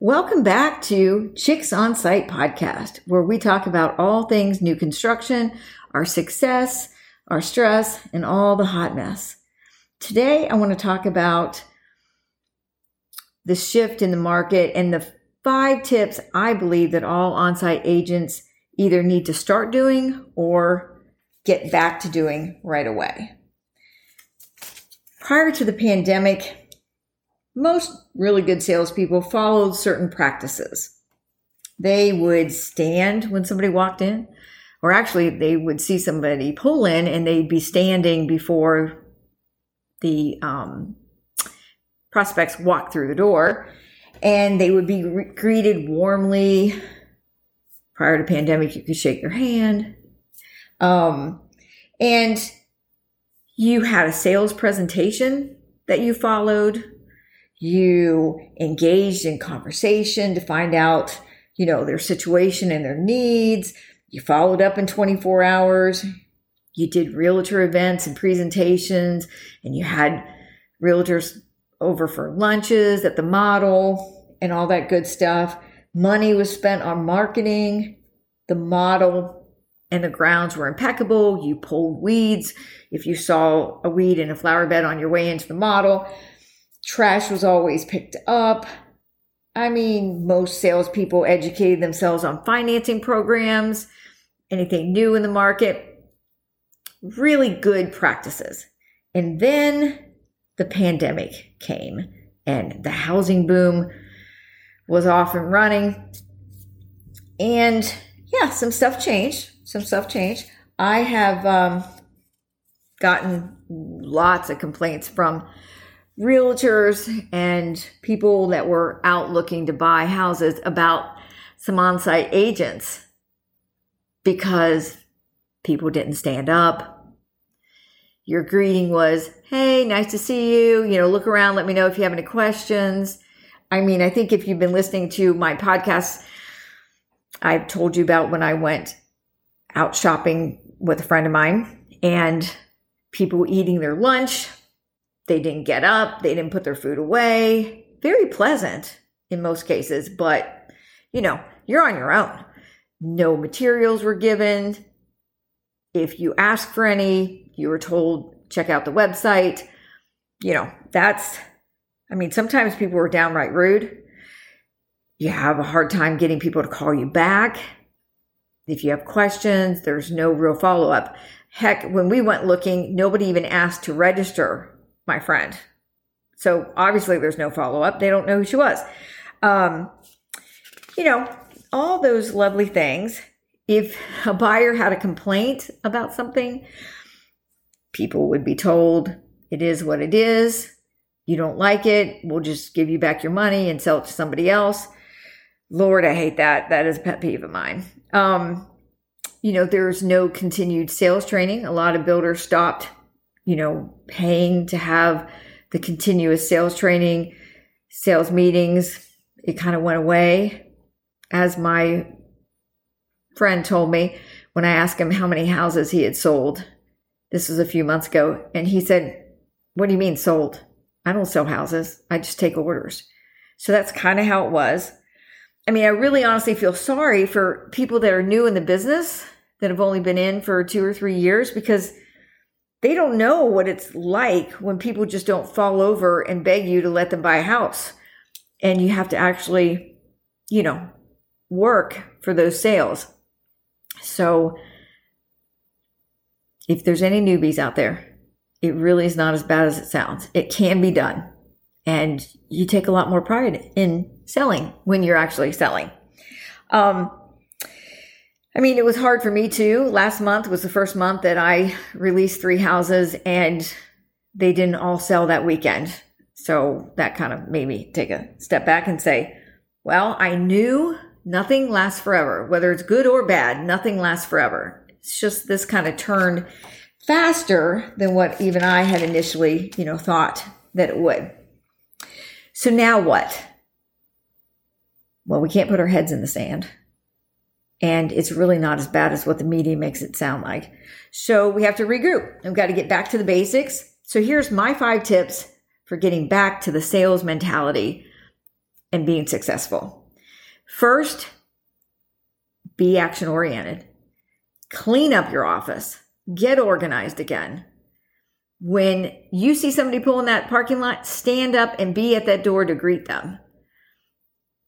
Welcome back to Chicks on Site podcast, where we talk about all things new construction, our success, our stress, and all the hot mess. Today, I want to talk about the shift in the market and the five tips I believe that all on site agents either need to start doing or get back to doing right away. Prior to the pandemic, most really good salespeople followed certain practices. They would stand when somebody walked in, or actually, they would see somebody pull in and they'd be standing before the um, prospects walk through the door, and they would be re- greeted warmly. Prior to pandemic, you could shake their hand, um, and you had a sales presentation that you followed you engaged in conversation to find out, you know, their situation and their needs. You followed up in 24 hours. You did realtor events and presentations, and you had realtors over for lunches at the model and all that good stuff. Money was spent on marketing. The model and the grounds were impeccable. You pulled weeds. If you saw a weed in a flower bed on your way into the model, Trash was always picked up. I mean, most salespeople educated themselves on financing programs, anything new in the market, really good practices. And then the pandemic came and the housing boom was off and running. And yeah, some stuff changed. Some stuff changed. I have um, gotten lots of complaints from realtors and people that were out looking to buy houses about some on site agents because people didn't stand up. Your greeting was, Hey, nice to see you. You know, look around, let me know if you have any questions. I mean, I think if you've been listening to my podcast, I've told you about when I went out shopping with a friend of mine and people eating their lunch they didn't get up, they didn't put their food away. Very pleasant in most cases, but you know, you're on your own. No materials were given. If you ask for any, you were told check out the website. You know, that's I mean, sometimes people were downright rude. You have a hard time getting people to call you back. If you have questions, there's no real follow up. Heck, when we went looking, nobody even asked to register my friend. So obviously there's no follow up. They don't know who she was. Um, you know, all those lovely things. If a buyer had a complaint about something, people would be told it is what it is. You don't like it. We'll just give you back your money and sell it to somebody else. Lord, I hate that. That is a pet peeve of mine. Um, you know, there's no continued sales training. A lot of builders stopped you know, paying to have the continuous sales training, sales meetings. It kind of went away. As my friend told me when I asked him how many houses he had sold, this was a few months ago, and he said, What do you mean sold? I don't sell houses, I just take orders. So that's kind of how it was. I mean, I really honestly feel sorry for people that are new in the business that have only been in for two or three years because they don't know what it's like when people just don't fall over and beg you to let them buy a house. And you have to actually, you know, work for those sales. So if there's any newbies out there, it really is not as bad as it sounds. It can be done. And you take a lot more pride in selling when you're actually selling. Um, I mean, it was hard for me too. Last month was the first month that I released three houses and they didn't all sell that weekend. So that kind of made me take a step back and say, well, I knew nothing lasts forever, whether it's good or bad, nothing lasts forever. It's just this kind of turned faster than what even I had initially, you know, thought that it would. So now what? Well, we can't put our heads in the sand and it's really not as bad as what the media makes it sound like. So we have to regroup. We've got to get back to the basics. So here's my five tips for getting back to the sales mentality and being successful. First, be action oriented. Clean up your office. Get organized again. When you see somebody pulling that parking lot, stand up and be at that door to greet them.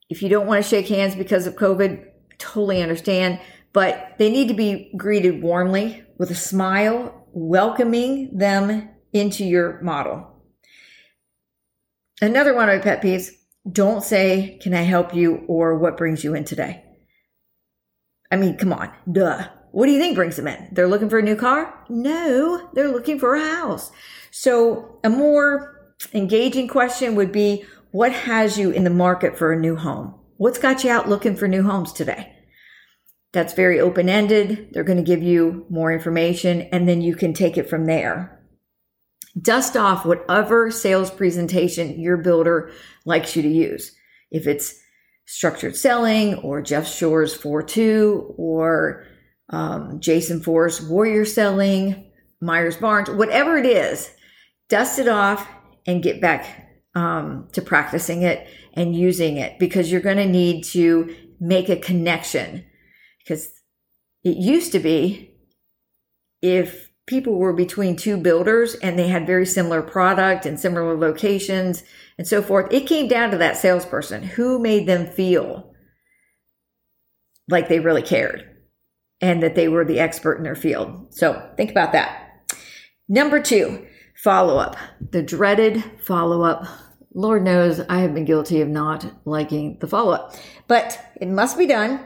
If you don't want to shake hands because of COVID, totally understand, but they need to be greeted warmly with a smile, welcoming them into your model. Another one of my pet peeves don't say, Can I help you? or What brings you in today? I mean, come on, duh. What do you think brings them in? They're looking for a new car? No, they're looking for a house. So, a more engaging question would be What has you in the market for a new home? What's got you out looking for new homes today? That's very open ended. They're going to give you more information and then you can take it from there dust off whatever sales presentation your builder likes you to use. If it's structured selling or Jeff Shore's 4 2 or um, Jason Forrest Warrior Selling, Myers Barnes, whatever it is, dust it off and get back um, to practicing it and using it because you're going to need to make a connection. Because it used to be if people were between two builders and they had very similar product and similar locations and so forth. It came down to that salesperson who made them feel like they really cared and that they were the expert in their field. So think about that. Number two, follow up. The dreaded follow up. Lord knows I have been guilty of not liking the follow up, but it must be done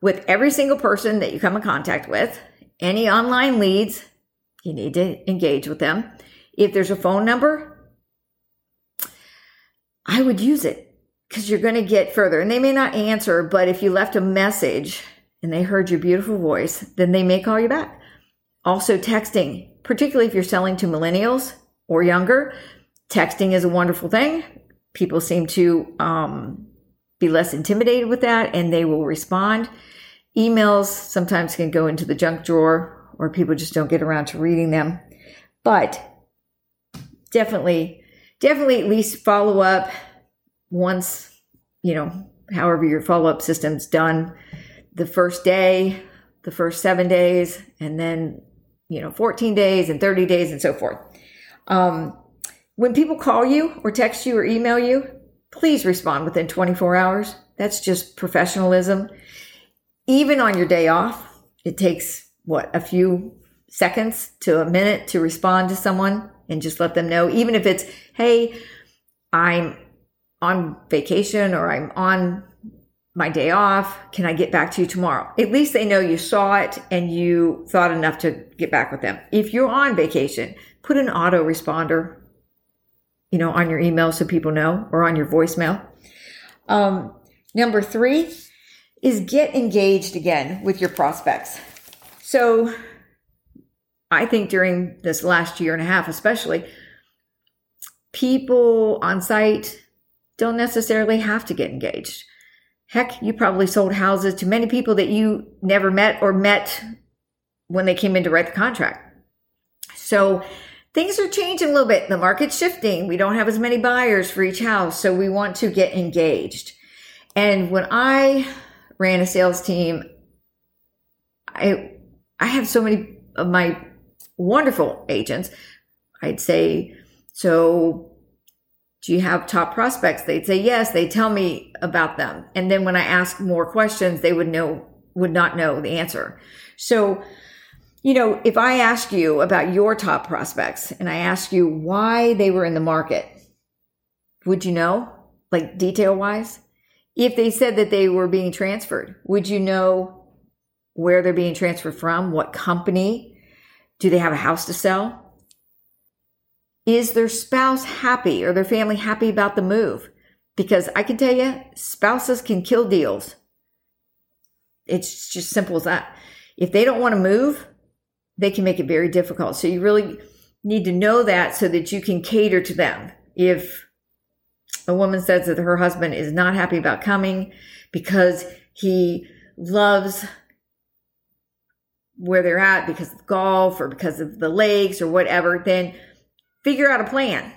with every single person that you come in contact with any online leads, you need to engage with them. If there's a phone number, I would use it because you're going to get further. And they may not answer, but if you left a message and they heard your beautiful voice, then they may call you back. Also, texting, particularly if you're selling to millennials or younger, texting is a wonderful thing. People seem to um, be less intimidated with that and they will respond. Emails sometimes can go into the junk drawer or people just don't get around to reading them. But definitely, definitely at least follow up once, you know, however your follow up system's done the first day, the first seven days, and then, you know, 14 days and 30 days and so forth. Um, when people call you or text you or email you, please respond within 24 hours. That's just professionalism even on your day off, it takes what, a few seconds to a minute to respond to someone and just let them know, even if it's, hey, I'm on vacation or I'm on my day off. Can I get back to you tomorrow? At least they know you saw it and you thought enough to get back with them. If you're on vacation, put an auto responder, you know, on your email so people know or on your voicemail. Um, number three, is get engaged again with your prospects. So I think during this last year and a half, especially, people on site don't necessarily have to get engaged. Heck, you probably sold houses to many people that you never met or met when they came in to write the contract. So things are changing a little bit. The market's shifting. We don't have as many buyers for each house. So we want to get engaged. And when I ran a sales team, I I have so many of my wonderful agents. I'd say, so do you have top prospects? They'd say yes. They tell me about them. And then when I ask more questions, they would know, would not know the answer. So, you know, if I ask you about your top prospects and I ask you why they were in the market, would you know? Like detail wise? If they said that they were being transferred, would you know where they're being transferred from? What company? Do they have a house to sell? Is their spouse happy or their family happy about the move? Because I can tell you, spouses can kill deals. It's just simple as that. If they don't want to move, they can make it very difficult. So you really need to know that so that you can cater to them. If a woman says that her husband is not happy about coming because he loves where they're at because of golf or because of the lakes or whatever, then figure out a plan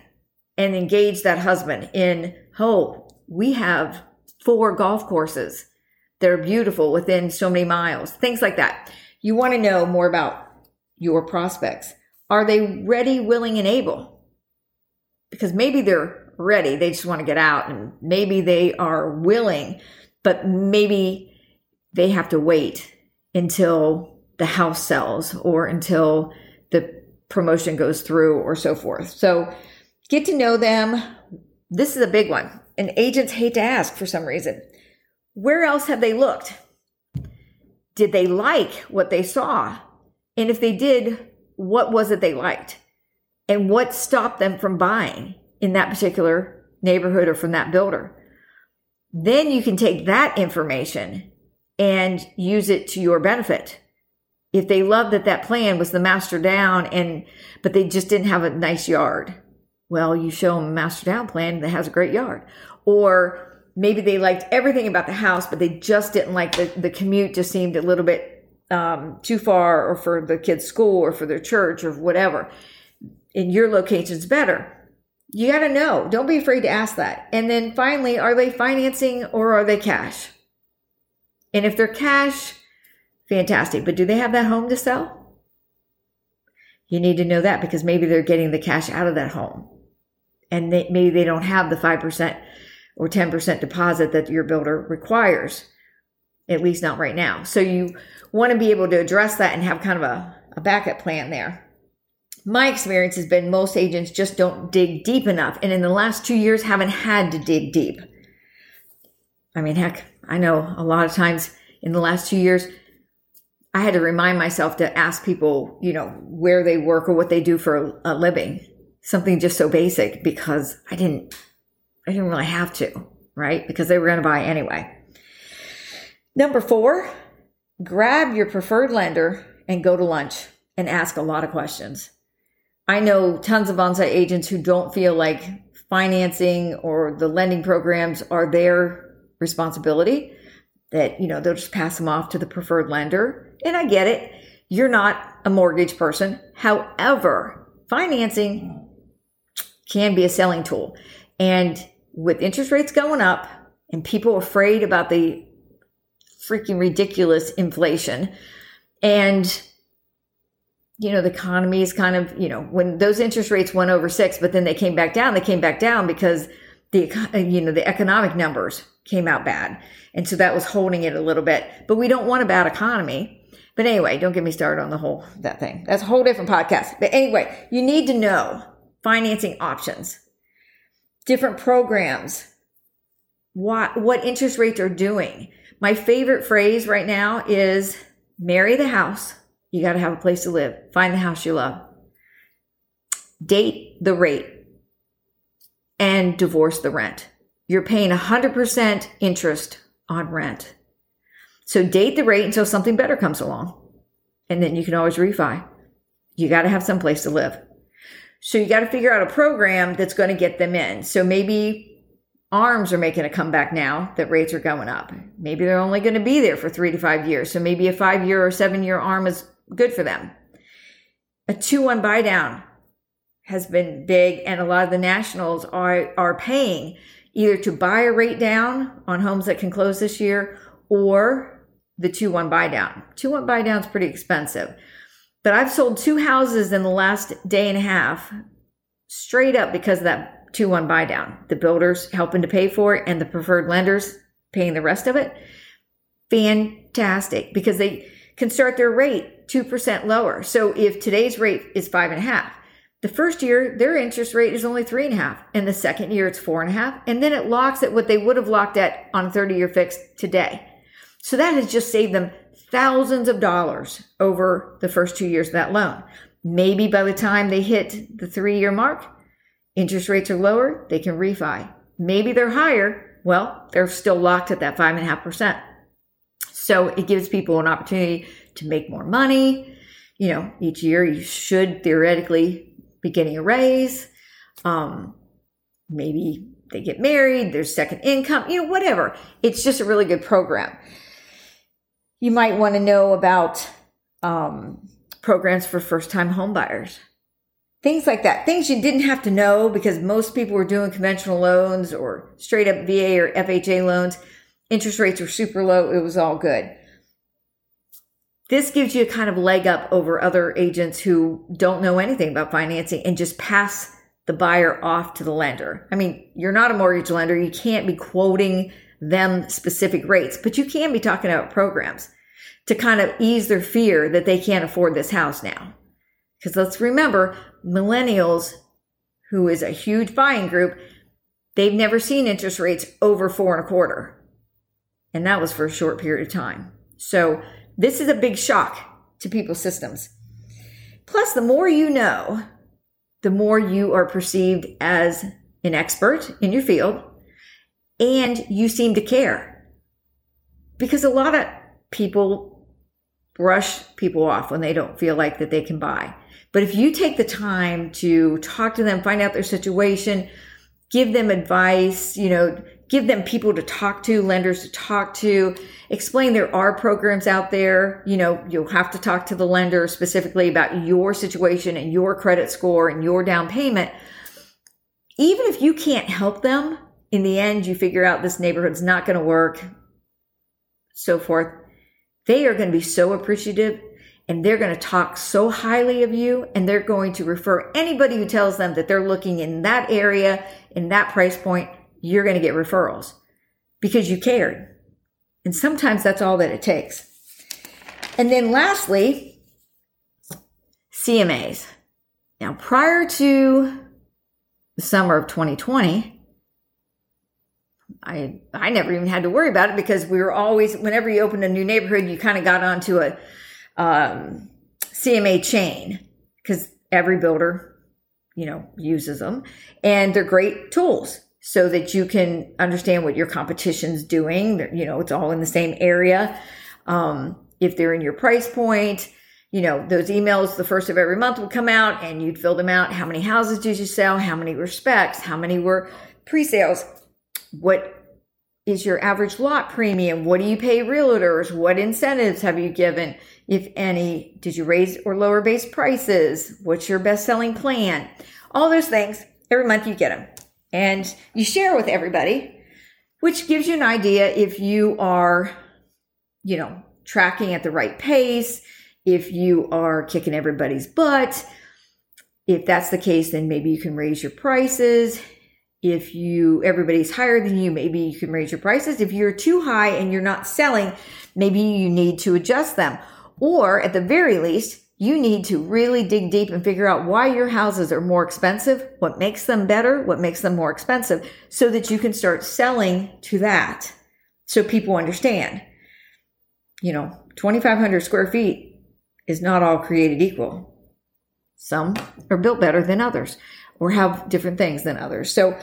and engage that husband in, oh, We have four golf courses that are beautiful within so many miles, things like that. You want to know more about your prospects. Are they ready, willing, and able? Because maybe they're ready, they just want to get out, and maybe they are willing, but maybe they have to wait until the house sells or until the promotion goes through or so forth. So get to know them. This is a big one. And agents hate to ask for some reason. Where else have they looked? Did they like what they saw? And if they did, what was it they liked? And what stopped them from buying in that particular neighborhood or from that builder? Then you can take that information and use it to your benefit. If they love that that plan was the master down and, but they just didn't have a nice yard. Well, you show them a master down plan that has a great yard. Or maybe they liked everything about the house, but they just didn't like the, the commute just seemed a little bit um, too far or for the kids' school or for their church or whatever. And your location's better. You got to know. Don't be afraid to ask that. And then finally, are they financing or are they cash? And if they're cash, fantastic. But do they have that home to sell? You need to know that because maybe they're getting the cash out of that home. And they, maybe they don't have the 5% or 10% deposit that your builder requires, at least not right now. So you want to be able to address that and have kind of a, a backup plan there. My experience has been most agents just don't dig deep enough. And in the last two years, haven't had to dig deep. I mean, heck, I know a lot of times in the last two years, I had to remind myself to ask people, you know, where they work or what they do for a living. Something just so basic because I didn't, I didn't really have to, right? Because they were going to buy anyway. Number four, grab your preferred lender and go to lunch and ask a lot of questions. I know tons of on-site agents who don't feel like financing or the lending programs are their responsibility that, you know, they'll just pass them off to the preferred lender. And I get it. You're not a mortgage person. However, financing can be a selling tool. And with interest rates going up and people afraid about the freaking ridiculous inflation and you know the economy is kind of you know when those interest rates went over six but then they came back down they came back down because the you know the economic numbers came out bad. And so that was holding it a little bit. But we don't want a bad economy. But anyway, don't get me started on the whole that thing. That's a whole different podcast. But anyway, you need to know financing options, different programs, what what interest rates are doing. My favorite phrase right now is marry the house. You got to have a place to live. Find the house you love. Date the rate and divorce the rent you're paying 100% interest on rent. So date the rate until something better comes along. And then you can always refi. You got to have some place to live. So you got to figure out a program that's going to get them in. So maybe arms are making a comeback now that rates are going up. Maybe they're only going to be there for three to five years. So maybe a five year or seven year arm is good for them. A two one buy down has been big and a lot of the nationals are, are paying either to buy a rate down on homes that can close this year or the 2 1 buy down. 2 1 buy down is pretty expensive. But I've sold two houses in the last day and a half straight up because of that 2 1 buy down. The builders helping to pay for it and the preferred lenders paying the rest of it. Fantastic because they can start their rate 2% lower. So if today's rate is five and a half, the first year, their interest rate is only three and a half. And the second year, it's four and a half. And then it locks at what they would have locked at on a 30 year fix today. So that has just saved them thousands of dollars over the first two years of that loan. Maybe by the time they hit the three year mark, interest rates are lower, they can refi. Maybe they're higher. Well, they're still locked at that five and a half percent. So it gives people an opportunity to make more money. You know, each year you should theoretically be getting a raise. Um, maybe they get married, there's second income, you know, whatever. It's just a really good program. You might want to know about um, programs for first time homebuyers. Things like that. Things you didn't have to know because most people were doing conventional loans or straight up VA or FHA loans. Interest rates were super low. It was all good. This gives you a kind of leg up over other agents who don't know anything about financing and just pass the buyer off to the lender. I mean, you're not a mortgage lender. You can't be quoting them specific rates, but you can be talking about programs to kind of ease their fear that they can't afford this house now. Because let's remember, millennials, who is a huge buying group, they've never seen interest rates over four and a quarter. And that was for a short period of time. So this is a big shock to people's systems. Plus, the more you know, the more you are perceived as an expert in your field and you seem to care. Because a lot of people brush people off when they don't feel like that they can buy. But if you take the time to talk to them, find out their situation, give them advice, you know, give them people to talk to, lenders to talk to, explain there are programs out there. You know, you'll have to talk to the lender specifically about your situation and your credit score and your down payment. Even if you can't help them, in the end, you figure out this neighborhood's not going to work, so forth. They are going to be so appreciative and they're going to talk so highly of you and they're going to refer anybody who tells them that they're looking in that area in that price point you're going to get referrals because you cared. And sometimes that's all that it takes. And then lastly cmas now prior to the summer of 2020 I I never even had to worry about it because we were always whenever you opened a new neighborhood, you kind of got onto a um, CMA chain because every builder, you know, uses them and they're great tools so that you can understand what your competition's doing. You know, it's all in the same area. Um, if they're in your price point, you know, those emails the first of every month would come out and you'd fill them out. How many houses did you sell? How many were specs? How many were pre-sales? What is your average lot premium? What do you pay realtors? What incentives have you given? If any, did you raise or lower base prices? What's your best selling plan? All those things. Every month you get them and you share with everybody, which gives you an idea if you are, you know, tracking at the right pace, if you are kicking everybody's butt. If that's the case, then maybe you can raise your prices. If you everybody's higher than you, maybe you can raise your prices. If you're too high and you're not selling, maybe you need to adjust them. Or at the very least, you need to really dig deep and figure out why your houses are more expensive, what makes them better, what makes them more expensive, so that you can start selling to that. So people understand. You know, 2,500 square feet is not all created equal. Some are built better than others or have different things than others. So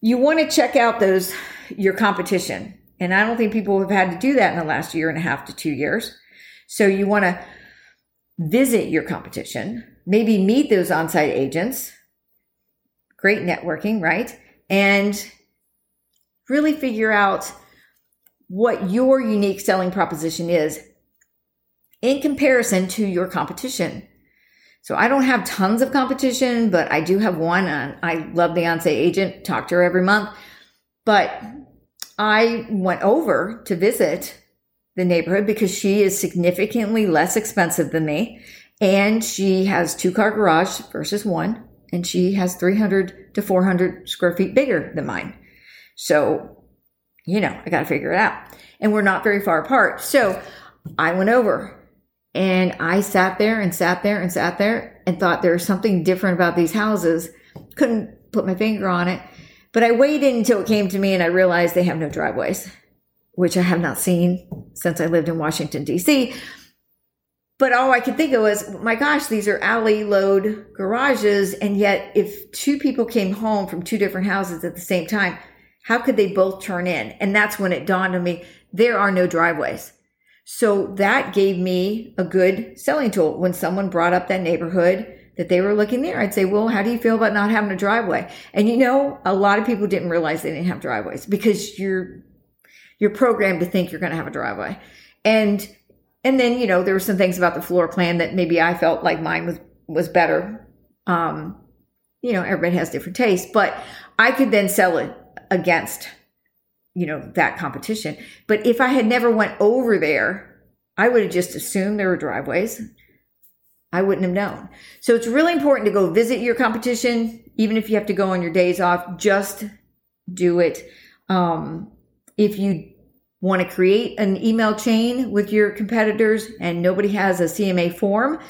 you want to check out those, your competition. And I don't think people have had to do that in the last year and a half to two years. So you want to visit your competition, maybe meet those on-site agents. Great networking, right? And really figure out what your unique selling proposition is in comparison to your competition. So I don't have tons of competition, but I do have one. I love Beyonce agent, talk to her every month. But I went over to visit the neighborhood because she is significantly less expensive than me. And she has two car garage versus one. And she has 300 to 400 square feet bigger than mine. So, you know, I got to figure it out. And we're not very far apart. So I went over and I sat there and sat there and sat there and thought there was something different about these houses. Couldn't put my finger on it. But I waited until it came to me and I realized they have no driveways, which I have not seen since I lived in Washington, D.C. But all I could think of was, my gosh, these are alley load garages. And yet, if two people came home from two different houses at the same time, how could they both turn in? And that's when it dawned on me there are no driveways. So that gave me a good selling tool. When someone brought up that neighborhood that they were looking there, I'd say, well, how do you feel about not having a driveway? And you know, a lot of people didn't realize they didn't have driveways because you're, you're programmed to think you're going to have a driveway. And, and then, you know, there were some things about the floor plan that maybe I felt like mine was, was better. Um, you know, everybody has different tastes, but I could then sell it against, you know, that competition. But if I had never went over there, I would have just assumed there were driveways. I wouldn't have known. So it's really important to go visit your competition, even if you have to go on your days off, just do it. Um, if you want to create an email chain with your competitors and nobody has a CMA form,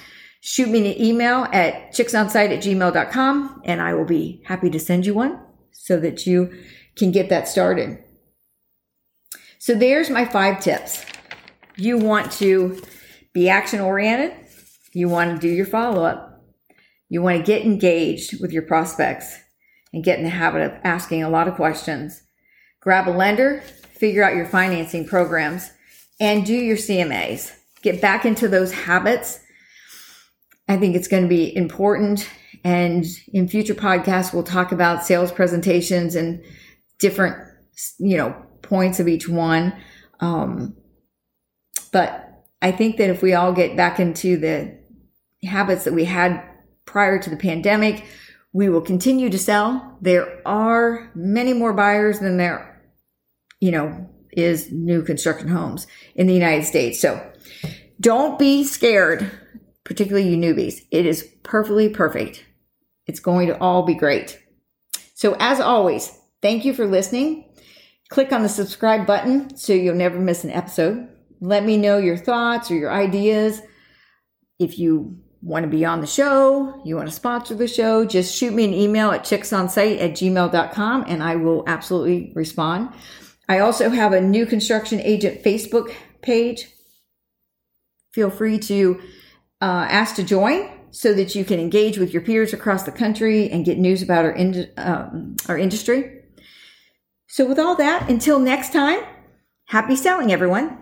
shoot me an email at chicksonsite at gmail.com and I will be happy to send you one so that you can get that started. So there's my five tips. You want to be action oriented. You want to do your follow up. You want to get engaged with your prospects and get in the habit of asking a lot of questions. Grab a lender, figure out your financing programs, and do your CMAs. Get back into those habits I think it's going to be important. And in future podcasts, we'll talk about sales presentations and different, you know, points of each one. Um, but I think that if we all get back into the habits that we had prior to the pandemic, we will continue to sell. There are many more buyers than there, you know, is new construction homes in the United States. So don't be scared particularly you newbies. It is perfectly perfect. It's going to all be great. So as always, thank you for listening. Click on the subscribe button so you'll never miss an episode. Let me know your thoughts or your ideas. If you want to be on the show, you want to sponsor the show, just shoot me an email at chicksonsite at gmail.com and I will absolutely respond. I also have a new construction agent Facebook page. Feel free to uh, ask to join so that you can engage with your peers across the country and get news about our, in, um, our industry. So, with all that, until next time, happy selling, everyone.